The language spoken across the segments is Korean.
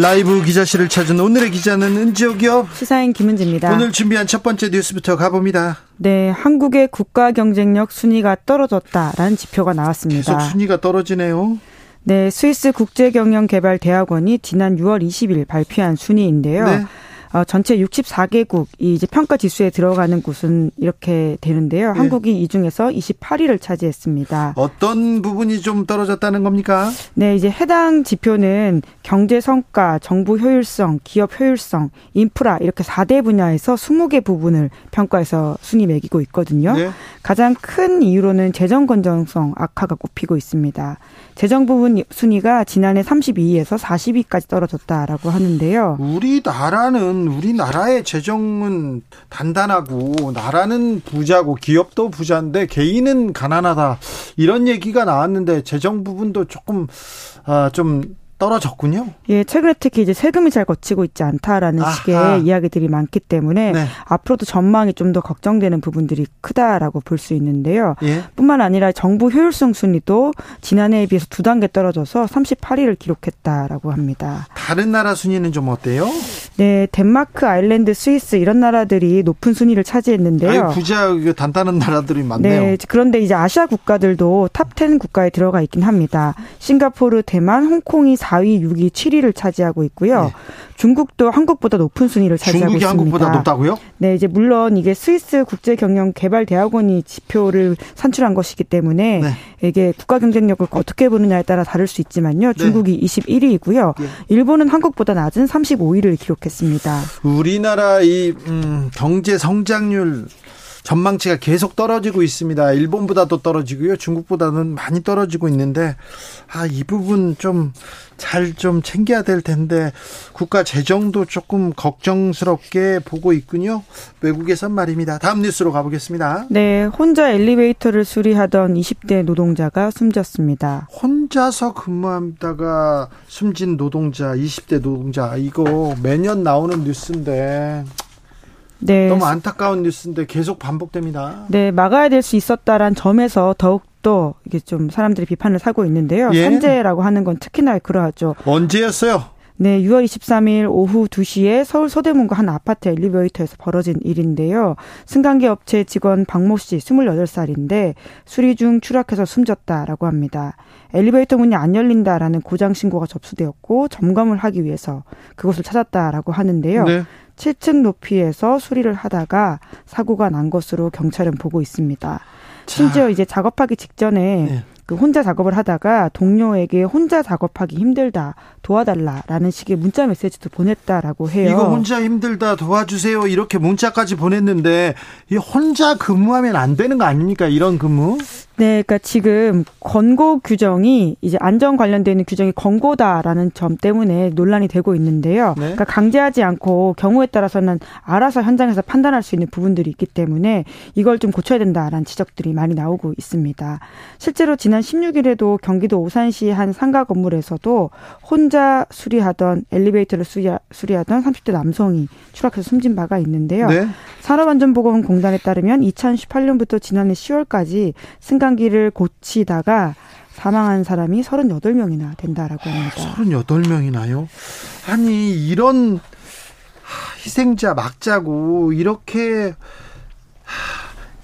라이브 기자실을 찾은 오늘의 기자는 은지옥이요. 시사인 김은지입니다. 오늘 준비한 첫 번째 뉴스부터 가봅니다. 네, 한국의 국가 경쟁력 순위가 떨어졌다라는 지표가 나왔습니다. 계속 순위가 떨어지네요. 네, 스위스 국제경영개발대학원이 지난 6월 20일 발표한 순위인데요. 네. 어, 전체 64개국 이 이제 평가 지수에 들어가는 곳은 이렇게 되는데요. 네. 한국이 이 중에서 28위를 차지했습니다. 어떤 부분이 좀 떨어졌다는 겁니까? 네, 이제 해당 지표는 경제 성과, 정부 효율성, 기업 효율성, 인프라 이렇게 4대 분야에서 20개 부분을 평가해서 순위 매기고 있거든요. 네. 가장 큰 이유로는 재정 건전성 악화가 꼽히고 있습니다. 재정 부분 순위가 지난해 32위에서 40위까지 떨어졌다라고 하는데요. 우리나라는 우리나라의 재정은 단단하고 나라는 부자고 기업도 부자인데 개인은 가난하다. 이런 얘기가 나왔는데 재정 부분도 조금 아, 좀 떨어졌군요. 예, 최근에 특히 이제 세금이 잘 거치고 있지 않다라는 아하. 식의 이야기들이 많기 때문에 네. 앞으로도 전망이 좀 더 걱정되는 부분들이 크다라고 볼 수 있는데요. 예. 뿐만 아니라 정부 효율성 순위도 지난해에 비해서 두 단계 떨어져서 38위를 기록했다라고 합니다. 다른 나라 순위는 좀 어때요? 네, 덴마크, 아일랜드, 스위스 이런 나라들이 높은 순위를 차지했는데요. 아유, 부자 단단한 나라들이 많네요. 네, 그런데 이제 아시아 국가들도 탑10 국가에 들어가 있긴 합니다. 싱가포르, 대만, 홍콩이 4 위, 6위, 7위를 차지하고 있고요. 네. 중국도 한국보다 높은 순위를 차지하고 있습니다. 한국보다 높다고요? 네, 이제 물론 이게 스위스 국제경영개발대학원이 지표를 산출한 것이기 때문에 네. 이게 국가 경쟁력을 어떻게 보느냐에 따라 다를 수 있지만요. 중국이 네. 21위이고요. 네. 일본은 한국보다 낮은 35위를 기록했습니다. 우리나라 이 음, 경제 성장률 전망치가 계속 떨어지고 있습니다. 일본보다도 떨어지고요. 중국보다는 많이 떨어지고 있는데 아, 이 부분 좀잘좀 챙겨야 될 텐데 국가 재정도 조금 걱정스럽게 보고 있군요. 외국에선 말입니다. 다음 뉴스로 가보겠습니다. 네, 혼자 엘리베이터를 수리하던 20대 노동자가 숨졌습니다. 혼자서 근무하다가 숨진 노동자, 20대 노동자 이거 매년 나오는 뉴스인데 네. 너무 안타까운 뉴스인데 계속 반복됩니다. 네, 막아야 될 수 있었다란 점에서 더욱 또 이게 좀 사람들이 비판을 사고 있는데요. 예. 산재라고 하는 건 특히나 그러하죠. 언제였어요? 네, 6월 23일 오후 2시에 서울 서대문구 한 아파트 엘리베이터에서 벌어진 일인데요. 승강기 업체 직원 박모 씨 28살인데 수리 중 추락해서 숨졌다라고 합니다. 엘리베이터 문이 안 열린다라는 고장 신고가 접수되었고 점검을 하기 위해서 그곳을 찾았다라고 하는데요. 네. 7층 높이에서 수리를 하다가 사고가 난 것으로 경찰은 보고 있습니다. 심지어 이제 작업하기 직전에 네. 그 혼자 작업을 하다가 동료에게 혼자 작업하기 힘들다 도와달라라는 식의 문자 메시지도 보냈다라고 해요. 이거 혼자 힘들다 도와주세요 이렇게 문자까지 보냈는데 이 혼자 근무하면 안 되는 거 아닙니까 이런 근무? 네, 그러니까 지금 권고 규정이 이제 안전 관련되는 규정이 권고다라는 점 때문에 논란이 되고 있는데요. 네? 그러니까 강제하지 않고 경우에 따라서는 알아서 현장에서 판단할 수 있는 부분들이 있기 때문에 이걸 좀 고쳐야 된다라는 지적들이 많이 나오고 있습니다. 실제로 지난 16일에도 경기도 오산시 한 상가 건물에서도 혼자 수리하던 엘리베이터를 수리하던 30대 남성이 추락해서 숨진 바가 있는데요. 네? 산업안전보건공단에 따르면 2018년부터 지난해 10월까지 승 강기를 고치다가 사망한 사람이 38명이나 된다라고 합니다. 38명이나요? 아니, 이런 희생자 막자고 이렇게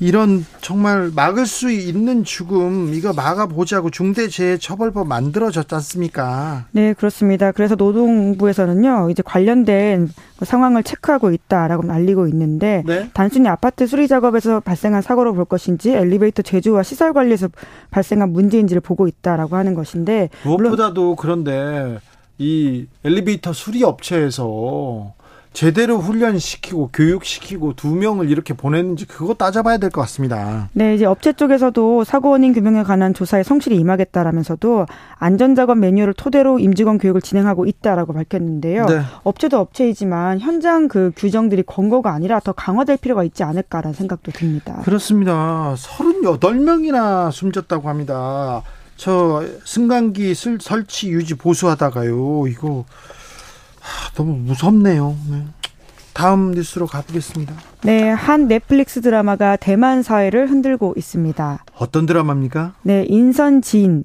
이런 정말 막을 수 있는 죽음 이거 막아보자고 중대재해처벌법 만들어졌지 않습니까? 네 그렇습니다. 그래서 노동부에서는요 이제 관련된 상황을 체크하고 있다라고 알리고 있는데 네? 단순히 아파트 수리 작업에서 발생한 사고로 볼 것인지 엘리베이터 제조와 시설 관리에서 발생한 문제인지를 보고 있다라고 하는 것인데 무엇보다도 그런데 이 엘리베이터 수리 업체에서 제대로 훈련시키고 교육시키고 두 명을 이렇게 보냈는지 그거 따져봐야 될 것 같습니다. 네, 이제 업체 쪽에서도 사고 원인 규명에 관한 조사에 성실히 임하겠다라면서도 안전작업 매뉴얼을 토대로 임직원 교육을 진행하고 있다라고 밝혔는데요. 네. 업체도 업체이지만 현장 그 규정들이 권고가 아니라 더 강화될 필요가 있지 않을까라는 생각도 듭니다. 그렇습니다. 38명이나 숨졌다고 합니다. 저 승강기 설치 유지 보수하다가요. 이거 너무 무섭네요. 네. 다음 뉴스로 가보겠습니다. 네, 한 넷플릭스 드라마가 대만 사회를 흔들고 있습니다. 어떤 드라마입니까? 네, 인선 지인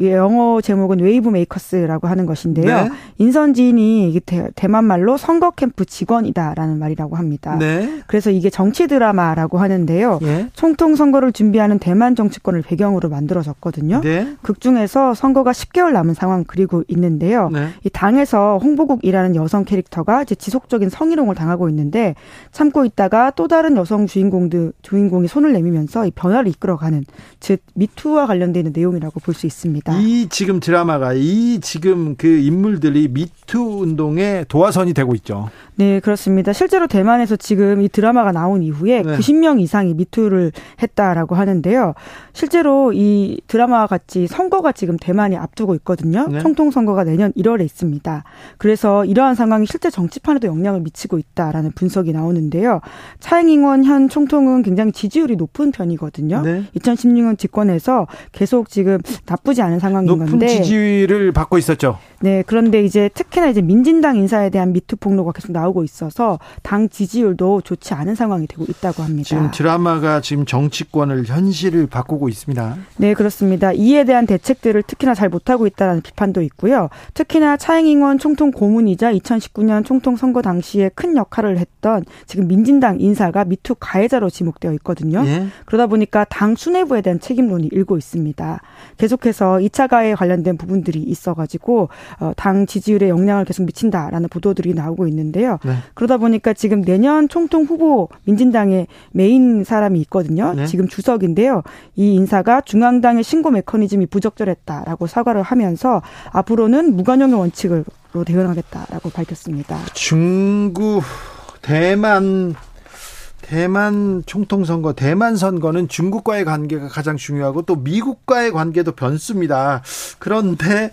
영어 제목은 Wave Makers라고 하는 것인데요. 네. 인선 지인이 대, 만 말로 선거 캠프 직원이다라는 말이라고 합니다. 네. 그래서 이게 정치 드라마라고 하는데요. 네. 총통 선거를 준비하는 대만 정치권을 배경으로 만들어졌거든요. 네. 극 중에서 선거가 10개월 남은 상황 그리고 있는데요. 네. 이 당에서 홍보국이라는 여성 캐릭터가 이제 지속적인 성희롱을 당하고 있는데 참고 있다가 있다가 또 다른 여성 주인공들 주인공이 손을 내밀면서 이 변화를 이끌어가는 즉 미투와 관련돼 있는 내용이라고 볼 수 있습니다. 이 지금 드라마가 이 지금 그 인물들이 미투 운동의 도화선이 되고 있죠. 네, 그렇습니다. 실제로 대만에서 지금 이 드라마가 나온 이후에 네. 90명 이상이 미투를 했다라고 하는데요. 실제로 이 드라마와 같이 선거가 지금 대만이 앞두고 있거든요. 네. 총통 선거가 내년 1월에 있습니다. 그래서 이러한 상황이 실제 정치판에도 영향을 미치고 있다라는 분석이 나오는데요. 차잉잉원 현 총통은 굉장히 지지율이 높은 편이거든요. 네. 2016년 집권에서 계속 지금 나쁘지 않은 상황인 높은 건데 높은 지지율을 받고 있었죠. 네, 그런데 이제 특히나 이제 민진당 인사에 대한 미투 폭로가 계속 나오고 있어서 당 지지율도 좋지 않은 상황이 되고 있다고 합니다. 지금 드라마가 지금 정치권을 현실을 바꾸고 있습니다. 네, 그렇습니다. 이에 대한 대책들을 특히나 잘 못하고 있다는 비판도 있고요. 특히나 차잉잉원 총통 고문이자 2019년 총통 선거 당시에 큰 역할을 했던 지금 민진당 인사가 미투 가해자로 지목되어 있거든요. 예? 그러다 보니까 당 수뇌부 에 대한 책임론이 일고 있습니다. 계속해서 2차 가해 관련된 부분들이 있어가지고 어, 당 지지율에 영향을 계속 미친다라는 보도들이 나오고 있는데요. 네. 그러다 보니까 지금 내년 총통 후보 민진당의 메인 사람이 있거든요. 네. 지금 주석인데요. 이 인사가 중앙당의 신고 메커니즘이 부적절했다라고 사과를 하면서 앞으로는 무관용의 원칙으로 대응하겠다라고 밝혔습니다. 중국 대만 대만 총통 선거, 대만 선거는 중국과의 관계가 가장 중요하고 또 미국과의 관계도 변수입니다. 그런데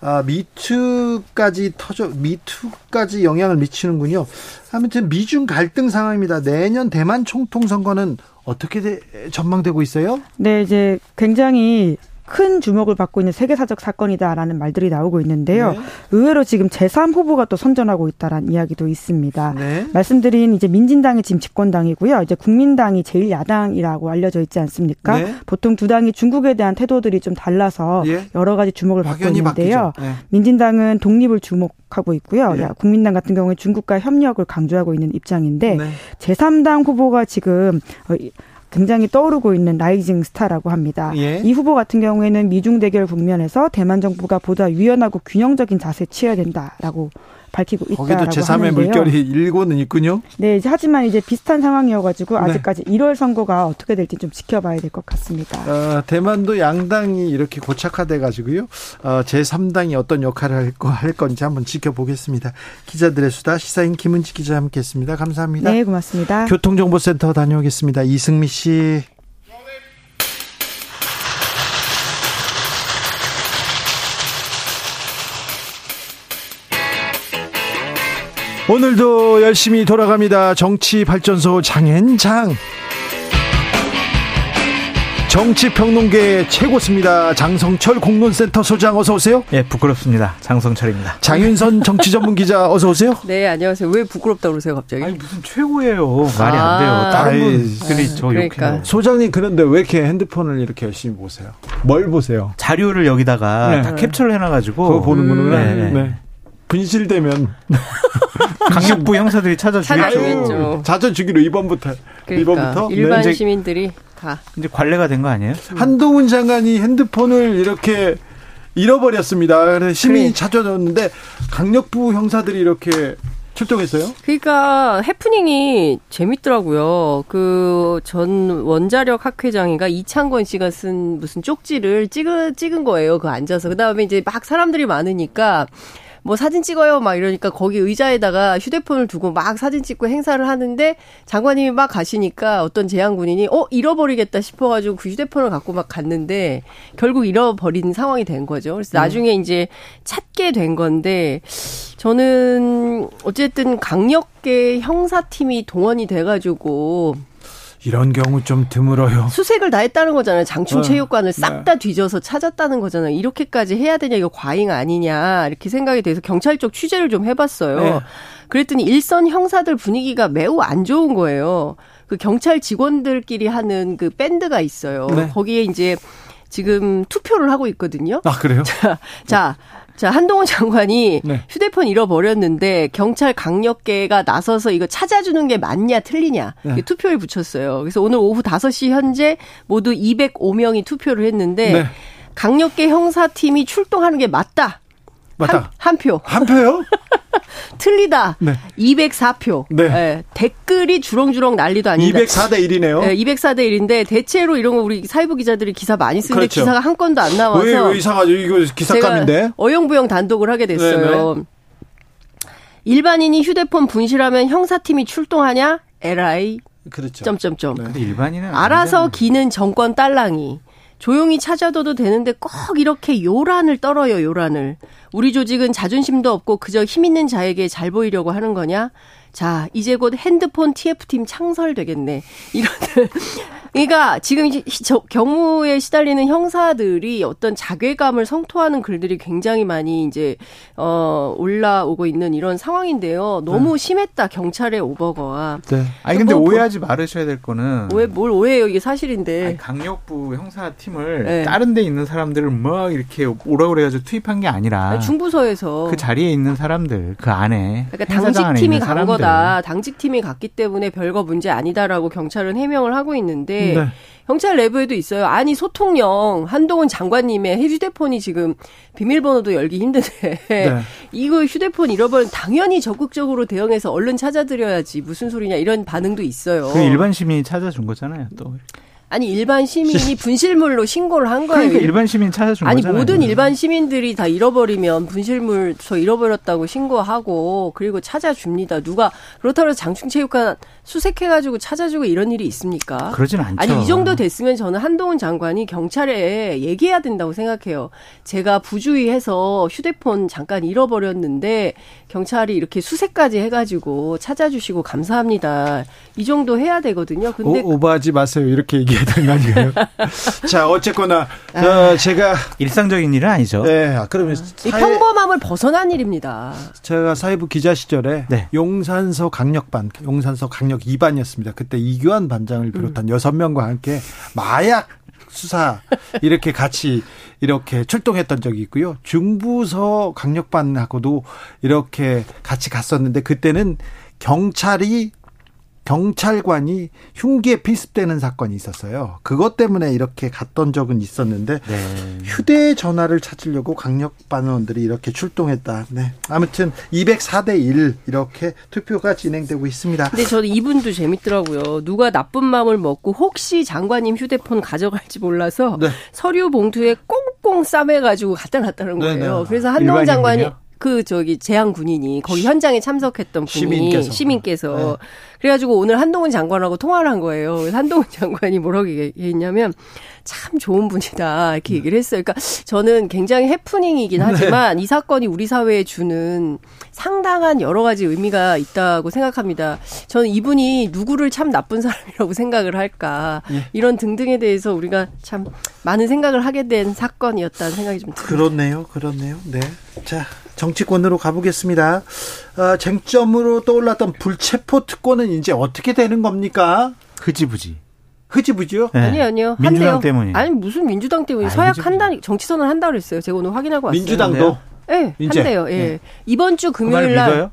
아, 미투까지 터져 미투까지 영향을 미치는군요. 아무튼 미중 갈등 상황입니다. 내년 대만 총통 선거는 어떻게 전망되고 있어요? 네, 이제 굉장히 큰 주목을 받고 있는 세계사적 사건이다라는 말들이 나오고 있는데요. 네. 의외로 지금 제3 후보가 또 선전하고 있다라는 이야기도 있습니다. 네. 말씀드린 이제 민진당이 지금 집권당이고요. 이제 국민당이 제일 야당이라고 알려져 있지 않습니까? 네. 보통 두 당이 중국에 대한 태도들이 좀 달라서 예. 여러 가지 주목을 받고 있는데요. 네. 민진당은 독립을 주목하고 있고요. 예. 국민당 같은 경우에 중국과 협력을 강조하고 있는 입장인데 네. 제3당 후보가 지금 어, 굉장히 떠오르고 있는 라이징 스타라고 합니다. 예. 이 후보 같은 경우에는 미중 대결 국면에서 대만 정부가 보다 유연하고 균형적인 자세 취해야 된다라고 밝히고 있다라고 거기도 제3의 물결이 일고는 있군요. 네, 하지만 이제 비슷한 상황이어가지고 네. 아직까지 네. 1월 선거가 어떻게 될지 좀 지켜봐야 될 것 같습니다. 어, 대만도 양당이 이렇게 고착화돼 가지고요. 어, 제3당이 어떤 역할을 할, 거, 할 건지 한번 지켜보겠습니다. 기자들의 수다 시사인 김은지 기자 함께했습니다. 감사합니다. 네, 고맙습니다. 교통정보센터 다녀오겠습니다. 이승미 씨. 오늘도 열심히 돌아갑니다. 정치 발전소 장현장. 정치평론계 최고습니다. 장성철 공론센터 소장 어서 오세요. 예, 부끄럽습니다. 장성철입니다. 장윤선 정치 전문 기자 어서 오세요. 네, 안녕하세요. 왜 부끄럽다 그러세요, 갑자기? 아니 무슨 최고예요. 말이 아, 안 돼요. 다른 분들이 저 그러니까. 욕해요. 소장님 그런데 왜 이렇게 핸드폰을 이렇게 열심히 보세요? 뭘 보세요? 자료를 여기다가 네. 다 캡처를 해놔가지고 그거 보는구나. 네. 네. 네. 분실되면 강력부 형사들이 찾아 주겠죠. 찾아 주기로 이번부터 그러니까 이번부터 일반 네. 시민들이 다 이제 관례가 된 거 아니에요? 한동훈 장관이 핸드폰을 이렇게 잃어버렸습니다. 그래서 시민이 그래. 찾아줬는데 강력부 형사들이 이렇게 출동했어요? 그러니까 해프닝이 재밌더라고요. 그 전 원자력 학회장이가 이창권 씨가 쓴 무슨 쪽지를 찍은 찍은 거예요. 그 앉아서 그 다음에 이제 막 사람들이 많으니까 뭐 사진 찍어요 막 이러니까 거기 의자에다가 휴대폰을 두고 막 사진 찍고 행사를 하는데 장관님이 막 가시니까 어떤 제양 군인이 어 잃어버리겠다 싶어가지고 그 휴대폰을 갖고 막 갔는데 결국 잃어버린 상황이 된 거죠. 그래서 음. 나중에 이제 찾게 된 건데 저는 어쨌든 강력계 형사팀이 동원이 돼가지고 이런 경우 좀 드물어요. 수색을 다 했다는 거잖아요. 장충체육관을 네. 싹다 네. 뒤져서 찾았다는 거잖아요. 이렇게까지 해야 되냐 이거 과잉 아니냐 이렇게 생각이 돼서 경찰 쪽 취재를 좀 해봤어요. 네. 그랬더니 일선 형사들 분위기가 매우 안 좋은 거예요. 그 경찰 직원들끼리 하는 그 밴드가 있어요. 네. 거기에 이제 지금 투표를 하고 있거든요. 아 그래요? 자, 자 자, 한동훈 장관이 네. 휴대폰 잃어버렸는데 경찰 강력계가 나서서 이거 찾아주는 게 맞냐 틀리냐 네. 투표를 붙였어요. 그래서 오늘 오후 5시 현재 모두 205명이 투표를 했는데 네. 강력계 형사팀이 출동하는 게 맞다. 맞다. 한, 한 표. 한 표요? 틀리다. 네. 204표. 네. 네. 댓글이 주렁주렁 난리도 아니다. 204대 1이네요. 네, 204대 1인데 대체로 이런 거 우리 사회부 기자들이 기사 많이 쓰는데 그렇죠. 기사가 한 건도 안 나와서 왜, 왜 이상하죠? 이거 기사감인데. 어영부영 단독을 하게 됐어요. 네네. 네. 일반인이 휴대폰 분실하면 형사팀이 출동하냐? LI 그렇죠. 점점점. 네. 근데 일반인은 알아서 기는 정권 딸랑이. 조용히 찾아둬도 되는데 꼭 이렇게 요란을 떨어요, 요란을. 우리 조직은 자존심도 없고 그저 힘 있는 자에게 잘 보이려고 하는 거냐? 자, 이제 곧 핸드폰 TF팀 창설되겠네. 이거는 그러니까 지금 저 경무에 시달리는 형사들이 어떤 자괴감을 성토하는 글들이 굉장히 많이 이제 어 올라오고 있는 이런 상황인데요. 너무 네. 심했다 경찰의 오버거와. 네. 아니 근데 뭐, 오해하지 말으셔야 될 거는 오해 뭘 오해해요 이게 사실인데. 아니, 강력부 형사 팀을 네. 다른 데 있는 사람들을 막 이렇게 오라 그래가지고 투입한 게 아니라 아니, 중부서에서 그 자리에 있는 사람들 그 안에 그러니까 당직 팀이 간 거다. 당직 팀이 갔기 때문에 별거 문제 아니다라고 경찰은 해명을 하고 있는데. 네. 경찰 내부에도 있어요. 아니 소통령 한동훈 장관님의 휴대폰이 지금 비밀번호도 열기 힘든데 네. 이거 휴대폰 잃어버린 당연히 적극적으로 대응해서 얼른 찾아드려야지 무슨 소리냐 이런 반응도 있어요. 그 일반 시민이 찾아준 거잖아요. 또 아니 일반 시민이 분실물로 신고를 한 거예요. 그러니까 일반 시민 찾아준 아니 거잖아요. 모든 일반 시민들이 다 잃어버리면 분실물 저 잃어버렸다고 신고하고 그리고 찾아줍니다. 누가 그렇다고 해서 장충체육관 수색해가지고 찾아주고 이런 일이 있습니까? 그러진 않죠. 아니 이 정도 됐으면 저는 한동훈 장관이 경찰에 얘기해야 된다고 생각해요. 제가 부주의해서 휴대폰 잠깐 잃어버렸는데 경찰이 이렇게 수색까지 해가지고 찾아주시고 감사합니다. 이 정도 해야 되거든요. 근데 오, 오버하지 마세요. 이렇게 얘기. 얘기해야 되는 아니에요? 자, 어쨌거나, 아, 제가. 일상적인 일은 아니죠. 네, 아, 그러면. 이 평범함을 벗어난 일입니다. 제가 사회부 기자 시절에 네. 용산서 강력반, 용산서 강력 2반이었습니다. 그때 이규환 반장을 비롯한 음. 6명과 함께 마약 수사 이렇게 같이 이렇게 출동했던 적이 있고요. 중부서 강력반하고도 이렇게 같이 갔었는데 그때는 경찰이 경찰관이 흉기에 필습되는 사건이 있었어요. 그것 때문에 이렇게 갔던 적은 있었는데 네. 휴대전화를 찾으려고 강력반원들이 이렇게 출동했다. 네. 아무튼 204대 1 이렇게 투표가 진행되고 있습니다. 근데 저는 이분도 재밌더라고요. 누가 나쁜 마음을 먹고 혹시 장관님 휴대폰 가져갈지 몰라서 네. 서류 봉투에 꽁꽁 싸매가지고 갖다 놨다는 거예요. 네네. 그래서 한동훈 장관이 그 저기 재향 군인이 거기 현장에 참석했던 분이 시민께서, 시민께서 네. 그래가지고 오늘 한동훈 장관하고 통화를 한 거예요. 한동훈 장관이 뭐라고 얘기했냐면 참 좋은 분이다 이렇게 얘기를 했어요. 그러니까 저는 굉장히 해프닝이긴 네. 하지만 네. 이 사건이 우리 사회에 주는 상당한 여러 가지 의미가 있다고 생각합니다. 저는 이분이 누구를 참 나쁜 사람이라고 생각을 할까 예. 이런 등등에 대해서 우리가 참 많은 생각을 하게 된 사건이었다는 생각이 좀 듭니다. 그렇네요, 그렇네요. 네, 자 정치권으로 가보겠습니다. 어, 쟁점으로 떠올랐던 불체포 특권은 이제 어떻게 되는 겁니까? 흐지부지. 흐지부지요? 네. 아니요, 아니요. 민주당 한대요. 때문에. 아니 무슨 민주당 때문에 서약 한다 정치선언 한다 그랬어요. 제가 오늘 확인하고 왔어요. 민주당도. 네, 이제. 한대요. 예. 네. 이번 주 금요일 날.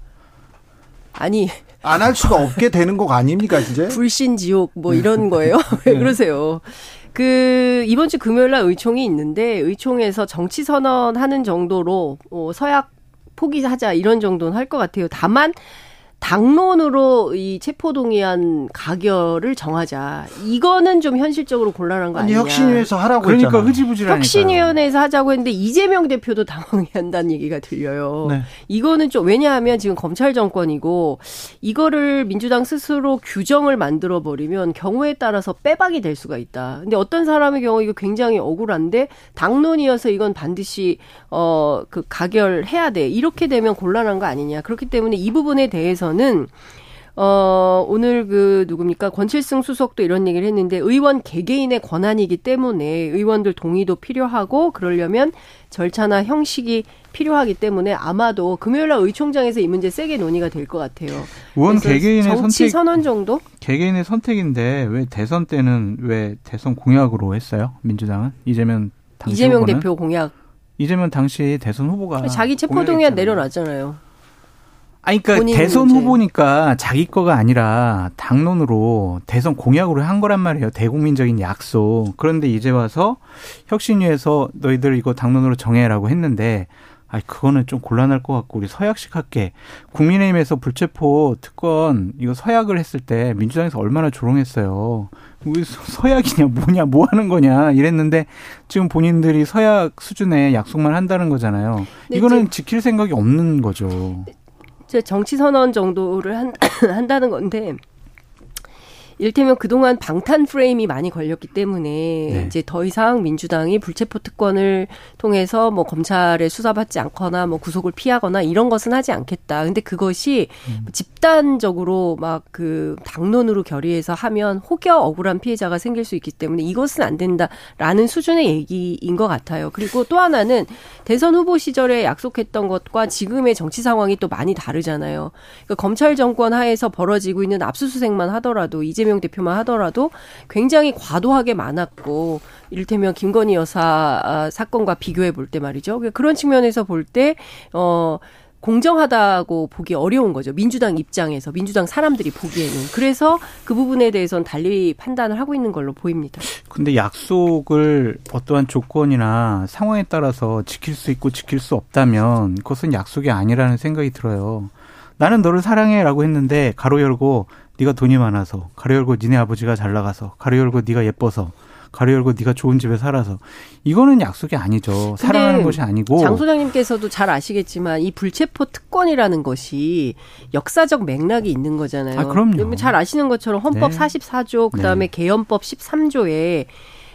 아니. 안 할 수가 없게 되는 거 아닙니까, 이제? 불신 지옥 뭐 이런 거예요. 왜 네. 그러세요? 그 이번 주 금요일 날 의총이 있는데 의총에서 정치 선언하는 정도로 어, 서약 포기하자 이런 정도는 할 것 같아요. 다만 당론으로 이 체포동의안 가결을 정하자. 이거는 좀 현실적으로 곤란한 거 아니냐. 혁신위에서 하라고 그러니까 했잖아요. 흐지부지라니까. 혁신위원회에서 하자고 했는데 이재명 대표도 당황해한다는 얘기가 들려요. 네. 이거는 좀 왜냐하면 지금 검찰 정권이고 이거를 민주당 스스로 규정을 만들어 버리면 경우에 따라서 빼박이 될 수가 있다. 근데 어떤 사람의 경우 이거 굉장히 억울한데 당론이어서 이건 반드시 어 그 가결해야 돼. 이렇게 되면 곤란한 거 아니냐. 그렇기 때문에 이 부분에 대해서는 어, 오늘 그 누굽니까? 권칠승 수석도 이런 얘기를 했는데 의원 개개인의 권한이기 때문에 의원들 동의도 필요하고 그러려면 절차나 형식이 필요하기 때문에 아마도 금요일 날 의총장에서 이 문제 세게 논의가 될 것 같아요. 의원 개개인의 정치 선택 선언 정도? 개개인의 선택인데 왜 대선 때는 왜 대선 공약으로 했어요? 민주당은 이재명 당시 이재명 후보는? 대표 공약. 이재명 당시 대선 후보가 자기 체포동의안 내려놨잖아요. 아니, 그러니까 대선 문제. 후보니까 자기 거가 아니라 당론으로 대선 공약으로 한 거란 말이에요. 대국민적인 약속. 그런데 이제 와서 혁신위에서 너희들 이거 당론으로 정해라고 했는데 아, 그거는 좀 곤란할 것 같고 우리 서약식 할게. 국민의힘에서 불체포 특권 이거 서약을 했을 때 민주당에서 얼마나 조롱했어요. 왜 서약이냐 뭐냐 뭐 하는 거냐 이랬는데 지금 본인들이 서약 수준의 약속만 한다는 거잖아요. 이거는 지킬 생각이 없는 거죠. 정치 선언 정도를 한, 한다는 건데 일테면 그동안 방탄 프레임이 많이 걸렸기 때문에 네. 이제 더 이상 민주당이 불체포 특권을 통해서 뭐 검찰에 수사받지 않거나 뭐 구속을 피하거나 이런 것은 하지 않겠다. 근데 그것이 음. 집단적으로 막 그 당론으로 결의해서 하면 혹여 억울한 피해자가 생길 수 있기 때문에 이것은 안 된다라는 수준의 얘기인 것 같아요. 그리고 또 하나는 대선 후보 시절에 약속했던 것과 지금의 정치 상황이 또 많이 다르잖아요. 그러니까 검찰 정권 하에서 벌어지고 있는 압수수색만 하더라도 이제 이재명 대표만 하더라도 굉장히 과도하게 많았고 이를테면 김건희 여사 아, 사건과 비교해 볼 때 말이죠. 그런 측면에서 볼 때 어. 공정하다고 보기 어려운 거죠. 민주당 입장에서 민주당 사람들이 보기에는 그래서 그 부분에 대해서는 달리 판단을 하고 있는 걸로 보입니다. 근데 약속을 어떠한 조건이나 상황에 따라서 지킬 수 있고 지킬 수 없다면 그것은 약속이 아니라는 생각이 들어요. 나는 너를 사랑해라고 했는데 가로 열고 네가 돈이 많아서 가로 열고 니네 아버지가 잘 나가서 가로 열고 네가 예뻐서 가로 열고 네가 좋은 집에 살아서 이거는 약속이 아니죠. 사랑하는 것이 아니고 장 소장님께서도 잘 아시겠지만 이 불체포 특권이라는 것이 역사적 맥락이 있는 거잖아요. 아, 그럼요. 잘 아시는 것처럼 헌법 네. 44조 그다음에 네. 개헌법 13조에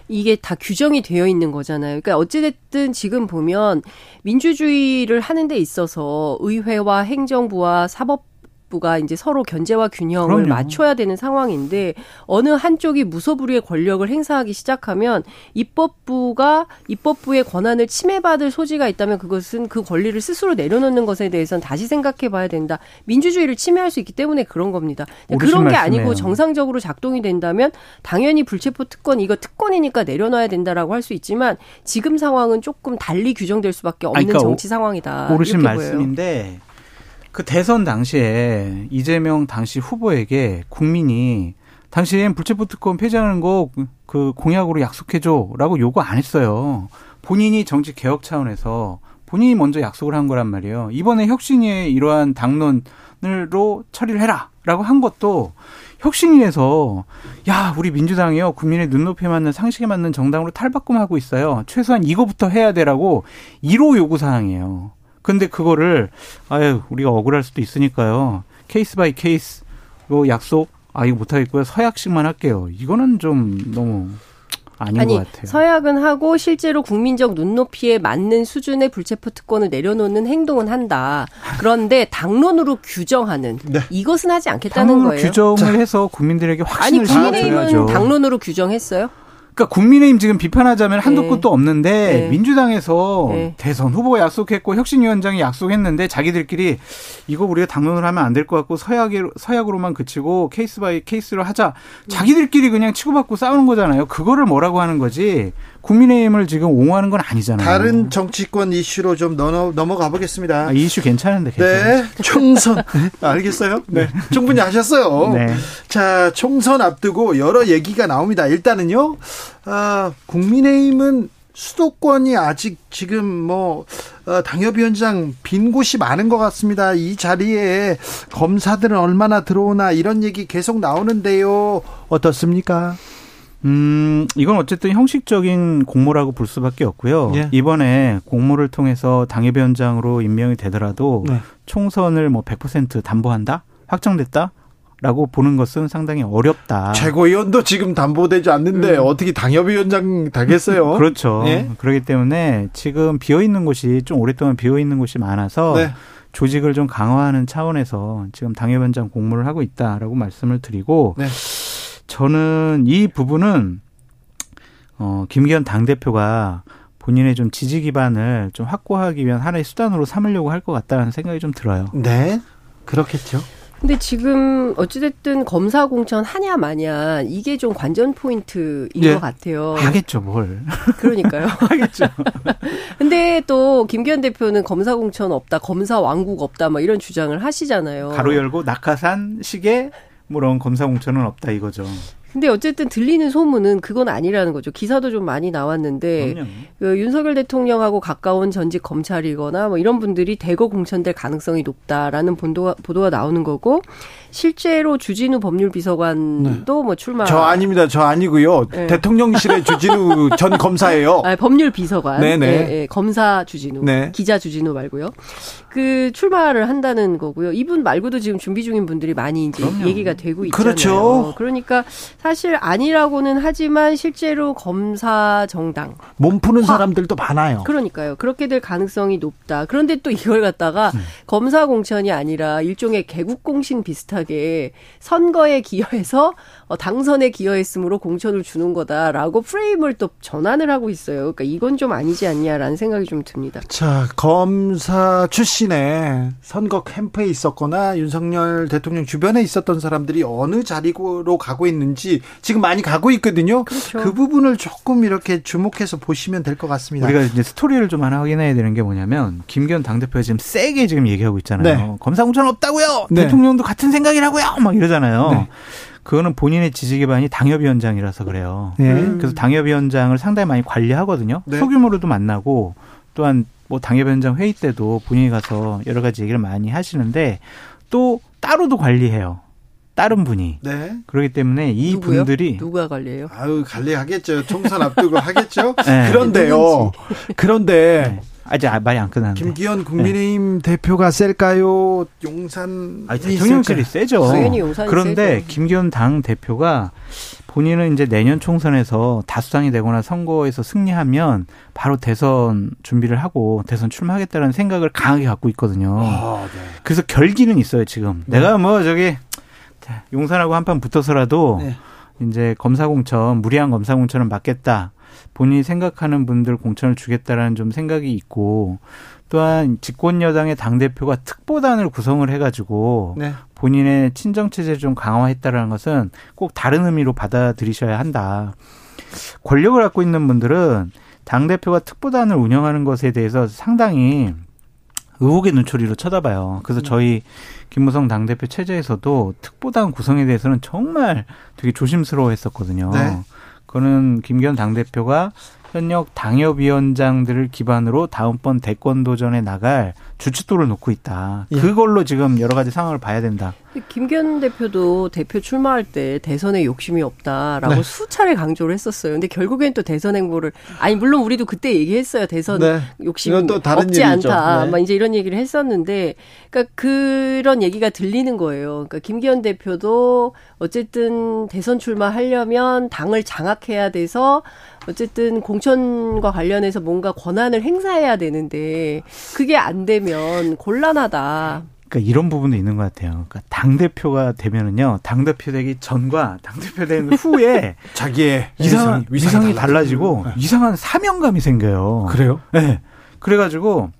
이게 다 규정이 되어 있는 거잖아요. 그러니까 어찌됐든 지금 보면 민주주의를 하는 데 있어서 의회와 행정부와 사법 입법부가 이제 서로 견제와 균형을 그럼요. 맞춰야 되는 상황인데 어느 한쪽이 무소불위의 권력을 행사하기 시작하면 입법부가 입법부의 권한을 침해받을 소지가 있다면 그것은 그 권리를 스스로 내려놓는 것에 대해서는 다시 생각해 봐야 된다. 민주주의를 침해할 수 있기 때문에 그런 겁니다. 그런 게 말씀이에요. 아니고 정상적으로 작동이 된다면 당연히 불체포 특권 이거 특권이니까 내려놔야 된다라고 할 수 있지만 지금 상황은 조금 달리 규정될 수밖에 없는 그러니까 정치 상황이다. 옳으신 말씀인데 그 대선 당시에 이재명 당시 후보에게 국민이 당시엔 불체포 특권 폐지하는 거 그 공약으로 약속해줘라고 요구 안 했어요. 본인이 정치 개혁 차원에서 본인이 먼저 약속을 한 거란 말이에요. 이번에 혁신위의 이러한 당론으로 처리를 해라라고 한 것도 혁신위에서 야 우리 민주당이요 국민의 눈높이에 맞는 상식에 맞는 정당으로 탈바꿈하고 있어요. 최소한 이거부터 해야 되라고 1호 요구 사항이에요. 근데 그거를 아유 우리가 억울할 수도 있으니까요. case by case 요 약속 아 이거 못 하겠고요. 서약식만 할게요. 이거는 좀 너무 아닌 아니, 것 같아요. 서약은 하고 실제로 국민적 눈높이에 맞는 수준의 불체포 특권을 내려놓는 행동은 한다. 그런데 당론으로 규정하는 네. 이것은 하지 않겠다는 거예요. 규정을 자. 해서 국민들에게 확신을 아니 국민의힘은 당론으로 규정했어요? 그러니까 국민의힘 지금 비판하자면 한도 네. 끝도 없는데 네. 민주당에서 네. 대선 후보가 약속했고 혁신위원장이 약속했는데 자기들끼리 이거 우리가 당론을 하면 안 될 것 같고 서약 서약으로만 그치고 case by case로 하자. 자기들끼리 그냥 치고받고 싸우는 거잖아요. 그거를 뭐라고 하는 거지? 국민의힘을 지금 옹호하는 건 아니잖아요. 다른 정치권 이슈로 좀 넘어, 넘어가 보겠습니다. 아, 이 이슈 괜찮은데. 네, 총선. 네, 알겠어요? 네, 충분히 하셨어요. 네. 자, 총선 앞두고 여러 얘기가 나옵니다. 일단은요, 아, 국민의힘은 수도권이 아직 지금 뭐 어, 당협위원장 빈 곳이 많은 것 같습니다. 이 자리에 검사들은 얼마나 들어오나 이런 얘기 계속 나오는데요. 어떻습니까? 음, 이건 어쨌든 형식적인 공모라고 볼 수밖에 없고요. 예. 이번에 공모를 통해서 당협위원장으로 임명이 되더라도 네. 총선을 뭐 100% 담보한다? 확정됐다? 라고 보는 것은 상당히 어렵다. 최고위원도 지금 담보되지 않는데 음. 어떻게 당협위원장 되겠어요? 그렇죠. 네? 그렇기 때문에 지금 비어 있는 곳이 좀 오랫동안 비어 있는 곳이 많아서 네. 조직을 좀 강화하는 차원에서 지금 당협위원장 공모를 하고 있다라고 말씀을 드리고 네. 저는 이 부분은 어 김기현 당 대표가 본인의 좀 지지 기반을 좀 확고하기 위한 하나의 수단으로 삼으려고 할 것 같다는 생각이 좀 들어요. 네, 그렇겠죠. 근데 지금 어찌됐든 검사 공천 하냐 마냐 이게 좀 관전 포인트인 예. 것 같아요. 하겠죠 뭘. 그러니까요. 하겠죠. 근데 또 김기현 대표는 검사 공천 없다, 검사 왕국 없다, 막 이런 주장을 하시잖아요. 가로 열고 낙하산 시계 뭐런 검사 공천은 없다 이거죠. 근데 어쨌든 들리는 소문은 그건 아니라는 거죠. 기사도 좀 많이 나왔는데 그 윤석열 대통령하고 가까운 전직 검찰이거나 뭐 이런 분들이 대거 공천될 가능성이 높다라는 보도가, 보도가 나오는 거고 실제로 주진우 법률비서관도 네. 뭐 출마. 저 아닙니다. 저 아니고요. 네. 대통령실의 주진우 전 검사예요. 아, 법률비서관. 네네. 네, 네. 검사 주진우. 네. 기자 주진우 말고요. 그 출마를 한다는 거고요. 이분 말고도 지금 준비 중인 분들이 많이 이제 그럼요. 얘기가 되고 있잖아요. 그렇죠. 그러니까 사실 아니라고는 하지만 실제로 검사 정당 몸 푸는 사람들도 많아요. 그러니까요. 그렇게 될 가능성이 높다. 그런데 또 이걸 갖다가 음. 검사 공천이 아니라 일종의 개국 공신 비슷하게 선거에 기여해서 어, 당선에 기여했으므로 공천을 주는 거다라고 프레임을 또 전환을 하고 있어요. 그러니까 이건 좀 아니지 않냐라는 생각이 좀 듭니다. 자, 검사 출신에 선거 캠프에 있었거나 윤석열 대통령 주변에 있었던 사람들이 어느 자리로 가고 있는지 지금 많이 가고 있거든요. 그렇죠. 그 부분을 조금 이렇게 주목해서 보시면 될 것 같습니다. 우리가 이제 스토리를 좀 하나 확인해야 되는 게 뭐냐면 김기현 당대표가 지금 세게 지금 얘기하고 있잖아요. 네. 검사 공천 없다고요. 네. 대통령도 같은 생각이라고요. 막 이러잖아요. 네. 그거는 본인의 지지 기반이 당협위원장이라서 그래요. 네. 그래서 당협위원장을 상당히 많이 관리하거든요. 네. 소규모로도 만나고 또한 뭐 당협위원장 회의 때도 본인이 가서 여러 가지 얘기를 많이 하시는데 또 따로도 관리해요. 다른 분이. 네. 그렇기 때문에 이 누구요? 분들이 누가 관리해요? 아유 관리하겠죠. 총선 앞두고 하겠죠. 네. 그런데요. 그런데 네. 아직 말이 안 끝났는데. 김기현 국민의힘 네. 대표가 셀까요? 용산 아니, 대통령실이 세죠. 그런데 세죠. 김기현 당 대표가 본인은 이제 내년 총선에서 다수당이 되거나 선거에서 승리하면 바로 대선 준비를 하고 대선 출마하겠다는 생각을 강하게 갖고 있거든요. 아, 네. 그래서 결기는 있어요 지금. 네. 내가 뭐 저기 용산하고 한판 붙어서라도 네. 이제 검사 공천 무리한 검사 공천을 막겠다. 본인이 생각하는 분들 공천을 주겠다라는 좀 생각이 있고 또한 집권 여당의 당 대표가 특보단을 구성을 해가지고 네. 본인의 친정 체제를 좀 강화했다라는 것은 꼭 다른 의미로 받아들이셔야 한다. 권력을 갖고 있는 분들은 당 대표가 특보단을 운영하는 것에 대해서 상당히 의혹의 눈초리로 쳐다봐요. 그래서 저희 김무성 당대표 체제에서도 특보단 구성에 대해서는 정말 되게 조심스러워 했었거든요. 네. 그거는 김기현 당대표가 현역 당협위원장들을 기반으로 다음번 대권 도전에 나갈 주춧돌을 놓고 있다. 예. 그걸로 지금 여러 가지 상황을 봐야 된다. 김기현 대표도 대표 출마할 때 대선에 욕심이 없다라고 네. 수차례 강조를 했었어요. 근데 결국엔 또 대선 행보를 아니 물론 우리도 그때 얘기했어요. 대선 네. 욕심 없지 얘기죠. 않다. 네. 막 이제 이런 얘기를 했었는데 그러니까 그런 얘기가 들리는 거예요. 그러니까 김기현 대표도 어쨌든 대선 출마하려면 당을 장악해야 돼서 어쨌든 공천과 관련해서 뭔가 권한을 행사해야 되는데 그게 안 되면 곤란하다. 그러니까 이런 부분도 있는 것 같아요. 그러니까 당 대표가 되면은요, 당 대표 되기 전과 당 대표 된 후에 자기의 이상한 위상이, 위상이 달라지고 네. 이상한 사명감이 생겨요. 그래요? 네. 그래가지고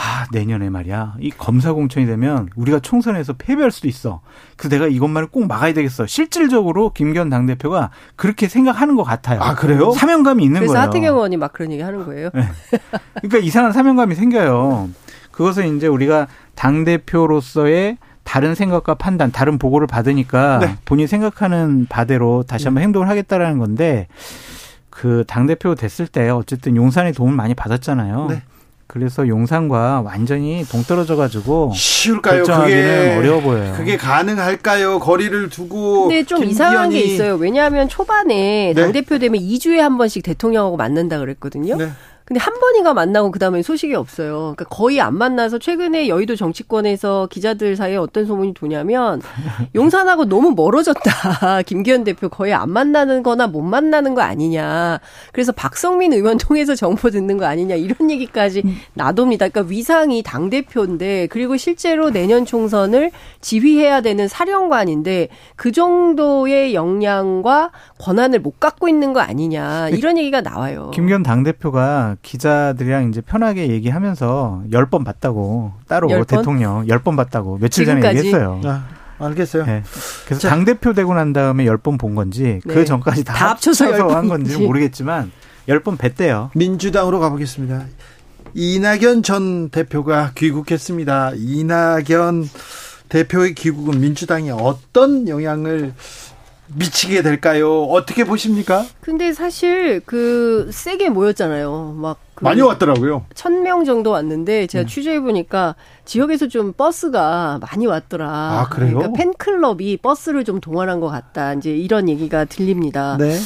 아, 내년에 말이야. 이 검사 공천이 되면 우리가 총선에서 패배할 수도 있어. 그래서 내가 이것만을 꼭 막아야 되겠어. 실질적으로 김기현 당대표가 그렇게 생각하는 것 같아요. 아, 그래요? 사명감이 있는 그래서 거예요. 그래서 하태경 의원이 막 그런 얘기 하는 거예요. 네. 그러니까 이상한 사명감이 생겨요. 그것은 이제 우리가 당대표로서의 다른 생각과 판단, 다른 보고를 받으니까 네. 본인이 생각하는 바대로 다시 한번 네. 행동을 하겠다라는 건데 그 당대표 됐을 때 어쨌든 용산의 도움을 많이 받았잖아요. 네. 그래서 용산과 완전히 동떨어져 가지고 쉬울까요? 그게 어려워 보여요. 그게 가능할까요? 거리를 두고 근데 좀 이상한 게 있어요. 왜냐하면 초반에 네. 당 대표 되면 2주에 한 번씩 대통령하고 만난다 그랬거든요. 네. 근데 한 번이가 만나고 그다음에 소식이 없어요. 그러니까 거의 안 만나서 최근에 여의도 정치권에서 기자들 사이에 어떤 소문이 도냐면 용산하고 너무 멀어졌다. 김기현 대표 거의 안 만나는 거나 못 만나는 거 아니냐. 그래서 박성민 의원 통해서 정보 듣는 거 아니냐. 이런 얘기까지 나돕니다. 그러니까 위상이 당대표인데 그리고 실제로 내년 총선을 지휘해야 되는 사령관인데 그 정도의 역량과 권한을 못 갖고 있는 거 아니냐. 이런 얘기가 나와요. 김기현 당대표가 기자들이랑 이제 편하게 얘기하면서 열 번 봤다고 따로 10번? 대통령 열 번 봤다고 며칠 전에 얘기했어요. 아, 알겠어요. 네. 그래서 당 대표 되고 난 다음에 열 번 본 건지 네. 그 전까지 다, 다 합쳐서 한 건지 모르겠지만 열 번 뵀대요. 민주당으로 가보겠습니다. 이낙연 전 대표가 귀국했습니다. 이낙연 대표의 귀국은 민주당에 어떤 영향을 미치게 될까요? 어떻게 보십니까? 근데 사실 그 세게 모였잖아요. 막 그 많이 왔더라고요. 천 명 정도 왔는데 제가 네. 취재해 보니까 지역에서 좀 버스가 많이 왔더라. 아, 그래요? 그러니까 팬클럽이 버스를 좀 동원한 것 같다. 이제 이런 얘기가 들립니다. 네.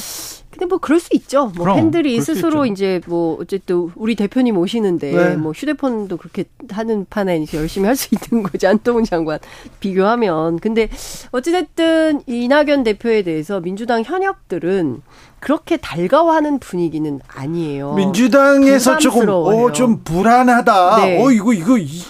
근데 뭐 그럴 수 있죠. 뭐 그럼, 팬들이 스스로 이제 뭐 어쨌든 우리 대표님 오시는데 네. 뭐 휴대폰도 그렇게 하는 판에 이제 열심히 할 수 있는 거지 안동훈 장관 비교하면. 근데 어찌됐든 이낙연 대표에 대해서 민주당 현역들은 그렇게 달가워하는 분위기는 아니에요. 민주당에서 조금 어좀 불안하다. 네. 어 이거 이거 이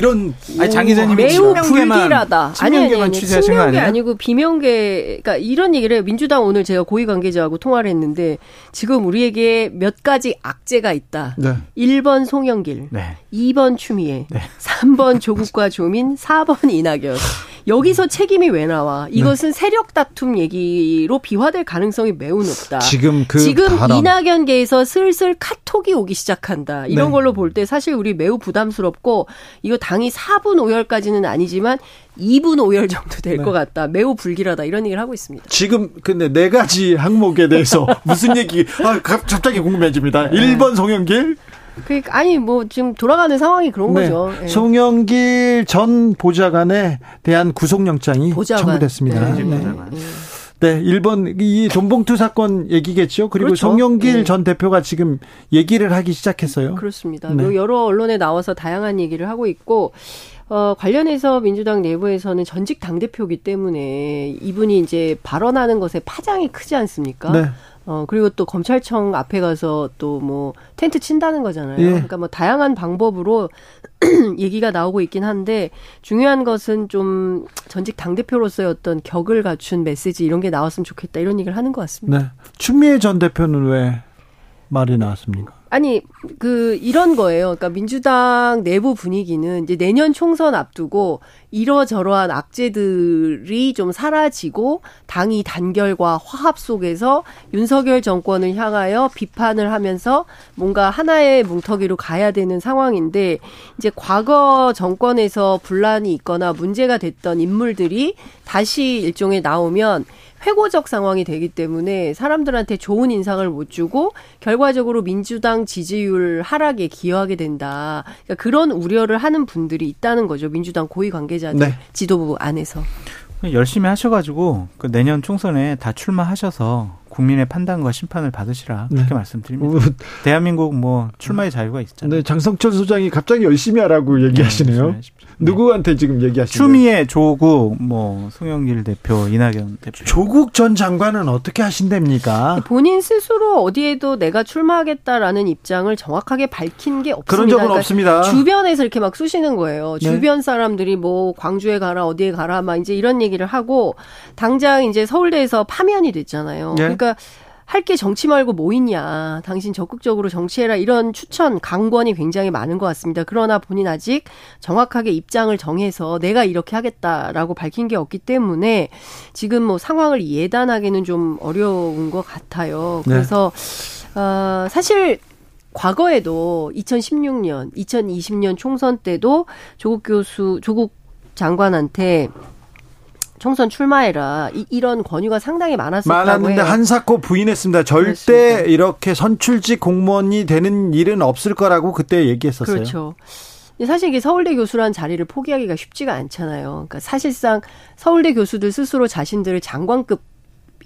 런 아니 장 기자님이 매우 불길하다. 아니 아니 아니 친명계 아니고 비명계 그러니까 이런 얘기를 해요. 민주당 오늘 제가 고위 관계자하고 통화를 했는데 지금 우리에게 몇 가지 악재가 있다. 네. 1번 송영길, 네. 2번 추미애, 네. 3번 조국과 조민, 4번 이낙연. 여기서 책임이 왜 나와? 이것은 네. 세력 다툼 얘기로 비화될 가능성이 매우 높다. 지금 그 지금 바람. 이낙연계에서 슬슬 카톡이 오기 시작한다. 이런 네. 걸로 볼 때 사실 우리 매우 부담스럽고 이거 당이 4분 5열까지는 아니지만 2분 5열 정도 될것 네. 같다. 매우 불길하다. 이런 얘기를 하고 있습니다. 지금 근데 네 가지 항목에 대해서 무슨 얘기 아 갑자기 궁금해집니다. 네. 1번 송영길 그 아니 뭐 지금 돌아가는 상황이 그런 네. 거죠. 네. 송영길 전 보좌관에 대한 구속영장이 보좌관. 청구됐습니다. 네. 네. 네, 1번 이 돈봉투 사건 얘기겠죠. 그리고 그렇죠. 송영길 네. 전 대표가 지금 얘기를 하기 시작했어요. 그렇습니다. 네. 여러 언론에 나와서 다양한 얘기를 하고 있고 어, 관련해서 민주당 내부에서는 전직 당 대표기 때문에 이분이 이제 발언하는 것에 파장이 크지 않습니까? 네. 어, 그리고 또 검찰청 앞에 가서 또 뭐 텐트 친다는 거잖아요. 예. 그러니까 뭐 다양한 방법으로 얘기가 나오고 있긴 한데 중요한 것은 좀 전직 당대표로서의 어떤 격을 갖춘 메시지 이런 게 나왔으면 좋겠다 이런 얘기를 하는 것 같습니다. 네. 추미애 전 대표는 왜 말이 나왔습니까? 아니 그 이런 거예요. 그러니까 민주당 내부 분위기는 이제 내년 총선 앞두고 이러저러한 악재들이 좀 사라지고 당이 단결과 화합 속에서 윤석열 정권을 향하여 비판을 하면서 뭔가 하나의 뭉터기로 가야 되는 상황인데 이제 과거 정권에서 분란이 있거나 문제가 됐던 인물들이 다시 일종의 나오면 회고적 상황이 되기 때문에 사람들한테 좋은 인상을 못 주고 결과적으로 민주당 지지율 하락에 기여하게 된다. 그러니까 그런 우려를 하는 분들이 있다는 거죠. 민주당 고위 관계자들 네. 지도부 안에서. 열심히 하셔가지고 그 내년 총선에 다 출마하셔서 국민의 판단과 심판을 받으시라 그렇게 네. 말씀드립니다. 어, 대한민국 뭐 출마의 자유가 있잖아요. 네, 장성철 소장이 갑자기 열심히 하라고 얘기하시네요. 네, 누구한테 지금 얘기하시나요? 추미애, 조국, 뭐 송영길 대표, 이낙연 대표. 조국 전 장관은 어떻게 하신답니까? 본인 스스로 어디에도 내가 출마하겠다라는 입장을 정확하게 밝힌 게 없습니다. 그런 적은 그러니까 없습니다. 주변에서 이렇게 막 쑤시는 거예요. 네. 주변 사람들이 뭐 광주에 가라 어디에 가라 막 이제 이런 얘기를 하고 당장 이제 서울대에서 파면이 됐잖아요. 네. 그러니까 할 게 정치 말고 뭐 있냐. 당신 적극적으로 정치해라. 이런 추천, 강권이 굉장히 많은 것 같습니다. 그러나 본인 아직 정확하게 입장을 정해서 내가 이렇게 하겠다라고 밝힌 게 없기 때문에 지금 뭐 상황을 예단하기는 좀 어려운 것 같아요. 네. 그래서, 네. 어, 사실 과거에도 2016년, 2020년 총선 때도 조국 교수, 조국 장관한테 총선 출마해라 이, 런 권유가 상당히 많았었다고 많았는데 해요. 한사코 부인했습니다. 절대 그렇습니다. 이렇게 선출직 공무원이 되는 일은 없을 거라고 그때 얘기했었어요. 그렇죠. 사실 이게 서울대 교수란 자리를 포기하기가 쉽지가 않잖아요. 그러니까 사실상 서울대 교수들 스스로 자신들을 장관급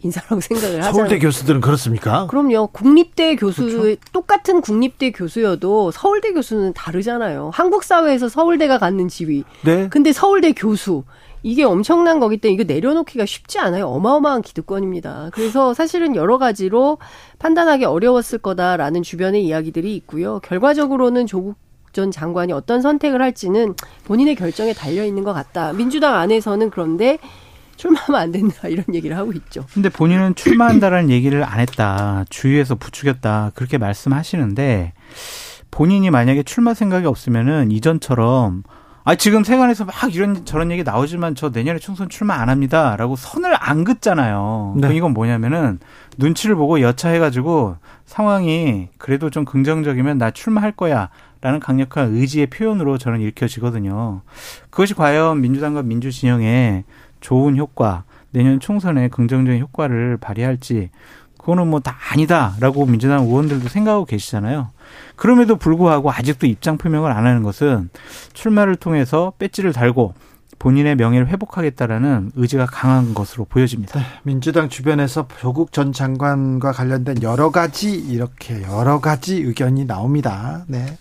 인사라고 생각을 하잖아요. 서울대 교수들은 그렇습니까? 그럼요. 국립대 교수 그렇죠? 똑같은 국립대 교수여도 서울대 교수는 다르잖아요. 한국 사회에서 서울대가 갖는 지위. 네. 근데 서울대 교수 이게 엄청난 거기 때문에 이거 내려놓기가 쉽지 않아요. 어마어마한 기득권입니다. 그래서 사실은 여러 가지로 판단하기 어려웠을 거다라는 주변의 이야기들이 있고요. 결과적으로는 조국 전 장관이 어떤 선택을 할지는 본인의 결정에 달려 있는 것 같다. 민주당 안에서는 그런데 출마하면 안 된다 이런 얘기를 하고 있죠. 근데 본인은 출마한다라는 얘기를 안 했다. 주위에서 부추겼다. 그렇게 말씀하시는데 본인이 만약에 출마 생각이 없으면은 이전처럼 아 지금 세간에서 막 이런 저런 얘기 나오지만 저 내년에 총선 출마 안 합니다라고 선을 안 긋잖아요. 네. 이건 뭐냐면은 눈치를 보고 여차해가지고 상황이 그래도 좀 긍정적이면 나 출마할 거야 라는 강력한 의지의 표현으로 저는 읽혀지거든요. 그것이 과연 민주당과 민주진영에 좋은 효과, 내년 총선에 긍정적인 효과를 발휘할지 그거는 뭐 다 아니다라고 민주당 의원들도 생각하고 계시잖아요. 그럼에도 불구하고 아직도 입장 표명을 안 하는 것은 출마를 통해서 배지를 달고 본인의 명예를 회복하겠다라는 의지가 강한 것으로 보여집니다. 네, 민주당 주변에서 조국 전 장관과 관련된 여러 가지 이렇게 여러 가지 의견이 나옵니다. 네.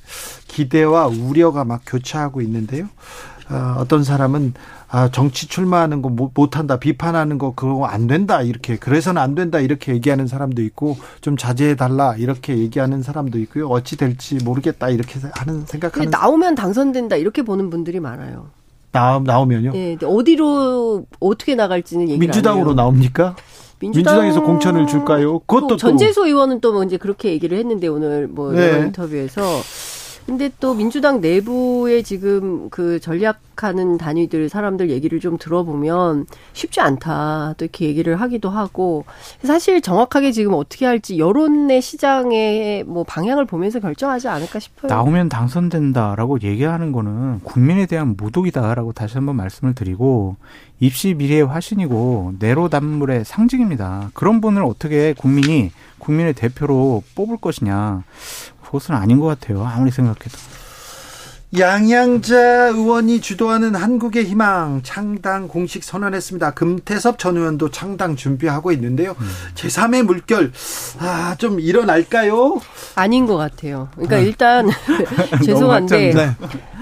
기대와 우려가 막 교차하고 있는데요. 어, 어떤 사람은 아, 정치 출마하는 거 못 한다, 비판하는 거 그거 안 된다, 이렇게. 그래서는 안 된다, 이렇게 얘기하는 사람도 있고, 좀 자제해 달라, 이렇게 얘기하는 사람도 있고요. 어찌 될지 모르겠다, 이렇게 하는, 생각하는. 나오면 당선된다, 이렇게 보는 분들이 많아요. 나, 나오면요? 네, 어디로, 어떻게 나갈지는 얘기 민주당으로 나옵니까? 민주당... 에서 공천을 줄까요? 그것도 전재소 의원은 또 뭐 이제 그렇게 얘기를 했는데 오늘 뭐 네. 인터뷰에서 근데 또 민주당 내부에 지금 그 전략하는 단위들 사람들 얘기를 좀 들어보면 쉽지 않다. 또 이렇게 얘기를 하기도 하고 사실 정확하게 지금 어떻게 할지 여론의 시장의 뭐 방향을 보면서 결정하지 않을까 싶어요. 나오면 당선된다라고 얘기하는 거는 국민에 대한 모독이다라고 다시 한번 말씀을 드리고 입시 미래의 화신이고 내로남불의 상징입니다. 그런 분을 어떻게 국민이 국민의 대표로 뽑을 것이냐. 그것은 아닌 것 같아요. 아무리 생각해도. 양양자 의원이 주도하는 한국의 희망 창당 공식 선언했습니다. 금태섭 전 의원도 창당 준비하고 있는데요. 음. 제3의 물결 아, 좀 일어날까요? 아닌 것 같아요. 그러니까 네. 일단 죄송한데 네.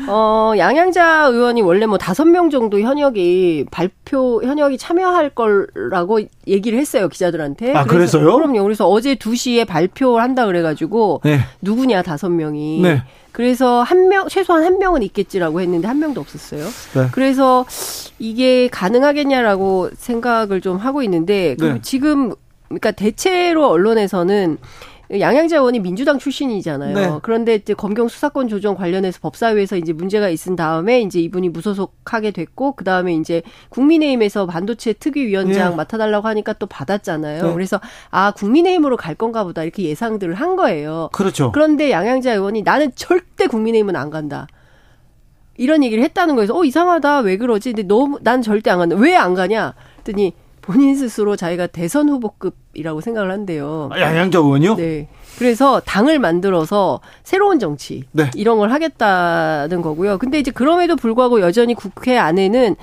어, 양양자 의원이 원래 뭐 다섯 명 정도 현역이 발표 현역이 참여할 거라고 얘기를 했어요 기자들한테. 아 그래서, 그래서요? 그럼요. 그래서 어제 2 시에 발표를 한다 그래가지고 네. 누구냐 다섯 명이. 네. 그래서 한 명, 최소한 한 명은 있겠지라고 했는데 한 명도 없었어요. 네. 그래서 이게 가능하겠냐라고 생각을 좀 하고 있는데 네. 지금 그러니까 대체로 언론에서는 양양자 의원이 민주당 출신이잖아요. 네. 그런데 이제 검경 수사권 조정 관련해서 법사위에서 이제 문제가 있은 다음에 이제 이분이 무소속하게 됐고 그 다음에 이제 국민의힘에서 반도체 특위위원장 네. 맡아달라고 하니까 또 받았잖아요. 네. 그래서 아 국민의힘으로 갈 건가 보다 이렇게 예상들을 한 거예요. 그렇죠. 그런데 양양자 의원이 나는 절대 국민의힘은 안 간다. 이런 얘기를 했다는 거에서 어 이상하다 왜 그러지? 근데 너무 난 절대 안 간다. 왜 안 가냐? 했더니 본인 스스로 자기가 대선 후보급이라고 생각을 한대요. 아, 양양자 의원이요? 네. 그래서 당을 만들어서 새로운 정치 네. 이런 걸 하겠다는 거고요. 근데 이제 그럼에도 불구하고 여전히 국회 안에는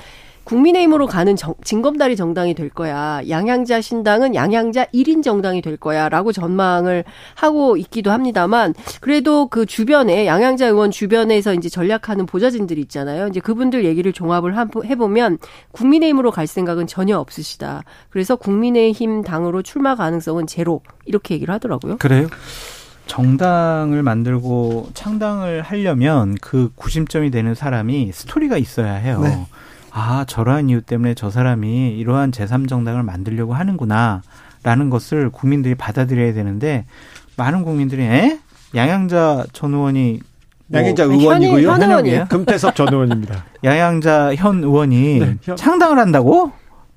국민의힘으로 가는 정, 진검다리 정당이 될 거야. 양양자 신당은 양양자 1인 정당이 될 거야. 라고 전망을 하고 있기도 합니다만, 그래도 그 주변에, 양양자 의원 주변에서 이제 전략하는 보좌진들이 있잖아요. 이제 그분들 얘기를 종합을 해보면, 국민의힘으로 갈 생각은 전혀 없으시다. 그래서 국민의힘 당으로 출마 가능성은 제로. 이렇게 얘기를 하더라고요. 그래요? 정당을 만들고 창당을 하려면 그 구심점이 되는 사람이 스토리가 있어야 해요. 네. 아, 저러한 이유 때문에 저 사람이 이러한 제3정당을 만들려고 하는구나. 라는 것을 국민들이 받아들여야 되는데, 많은 국민들이, 에? 양양자 전 의원이 뭐 양양자 의원이고요. 현, 현이에요. 금태섭 전 의원입니다. 양양자 현 의원이 네, 현. 창당을 한다고?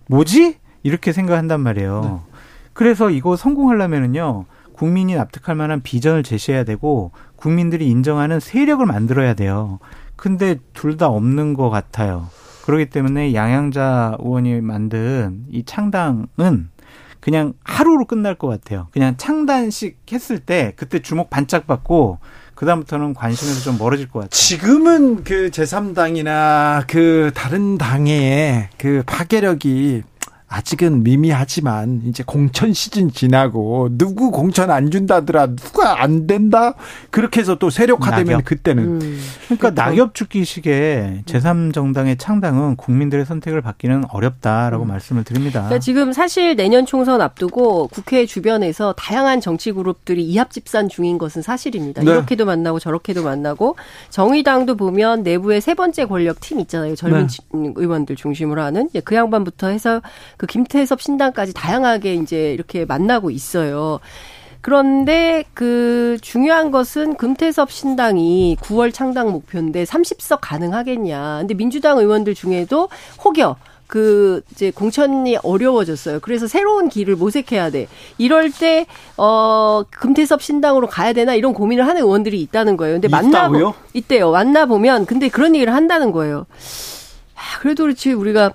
뭐지? 이렇게 생각한단 말이에요. 네. 그래서 이거 성공하려면은요, 국민이 납득할 만한 비전을 제시해야 되고, 국민들이 인정하는 세력을 만들어야 돼요. 근데 둘 다 없는 것 같아요. 그렇기 때문에 양양자 의원이 만든 이 창당은 그냥 하루로 끝날 것 같아요. 그냥 창단식 했을 때 그때 주목 반짝 받고 그다음부터는 관심에서 좀 멀어질 것 같아요. 지금은 그 제3당이나 그 다른 당의 그 파괴력이 아직은 미미하지만 이제 공천 시즌 지나고 누구 공천 안 준다더라 누가 안 된다 그렇게 해서 또 세력화되면 낙엽. 그때는 음. 그러니까 낙엽 죽기식의 제3정당의 창당은 국민들의 선택을 받기는 어렵다라고 음. 말씀을 드립니다. 그러니까 지금 사실 내년 총선 앞두고 국회 주변에서 다양한 정치 그룹들이 이합 집산 중인 것은 사실입니다. 네. 이렇게도 만나고 저렇게도 만나고 정의당도 보면 내부에 세 번째 권력 팀 있잖아요. 젊은 네. 의원들 중심으로 하는 그 양반부터 해서 그 김태섭 신당까지 다양하게 이제 이렇게 만나고 있어요. 그런데 그 중요한 것은 금태섭 신당이 9월 창당 목표인데 30석 가능하겠냐. 근데 민주당 의원들 중에도 혹여 그 이제 공천이 어려워졌어요. 그래서 새로운 길을 모색해야 돼. 이럴 때 어 금태섭 신당으로 가야 되나 이런 고민을 하는 의원들이 있다는 거예요. 근데 만나 보 있대요. 만나 보면 근데 그런 얘기를 한다는 거예요. 아, 그래도 그렇지 우리가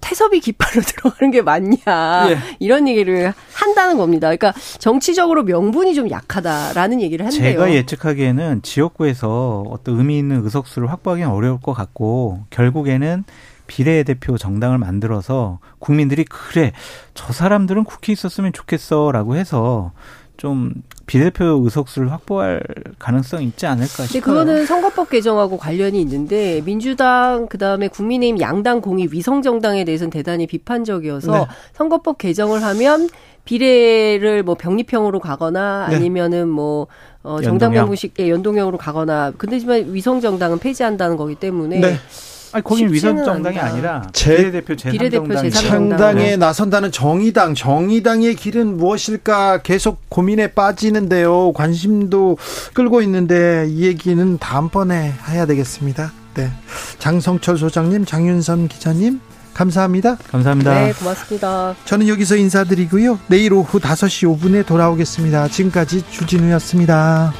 태섭이 깃발로 들어가는 게 맞냐 예. 이런 얘기를 한다는 겁니다. 그러니까 정치적으로 명분이 좀 약하다라는 얘기를 한대요. 제가 예측하기에는 지역구에서 어떤 의미 있는 의석수를 확보하기는 어려울 것 같고 결국에는 비례대표 정당을 만들어서 국민들이 그래 저 사람들은 국회에 있었으면 좋겠어라고 해서 좀 비대표 의석수를 확보할 가능성이 있지 않을까 싶어요. 그거는 선거법 개정하고 관련이 있는데 민주당 그다음에 국민의힘 양당 공이 위성 정당에 대해서는 대단히 비판적이어서 네. 선거법 개정을 하면 비례를 뭐 병립형으로 가거나 네. 아니면은 뭐 어, 정당 명부식의 연동형으로 가거나 근데지만 위성 정당은 폐지한다는 거기 때문에 네. 아니, 거긴 위선 정당이 아니라 비례대표 제3정당 창당에 나선다는 정의당 정의당의 길은 무엇일까 계속 고민에 빠지는데요. 관심도 끌고 있는데 이 얘기는 다음번에 해야 되겠습니다. 네. 장성철 소장님, 장윤선 기자님 감사합니다. 감사합니다. 네, 고맙습니다. 저는 여기서 인사드리고요. 내일 오후 5시 5분에 돌아오겠습니다. 지금까지 주진우였습니다.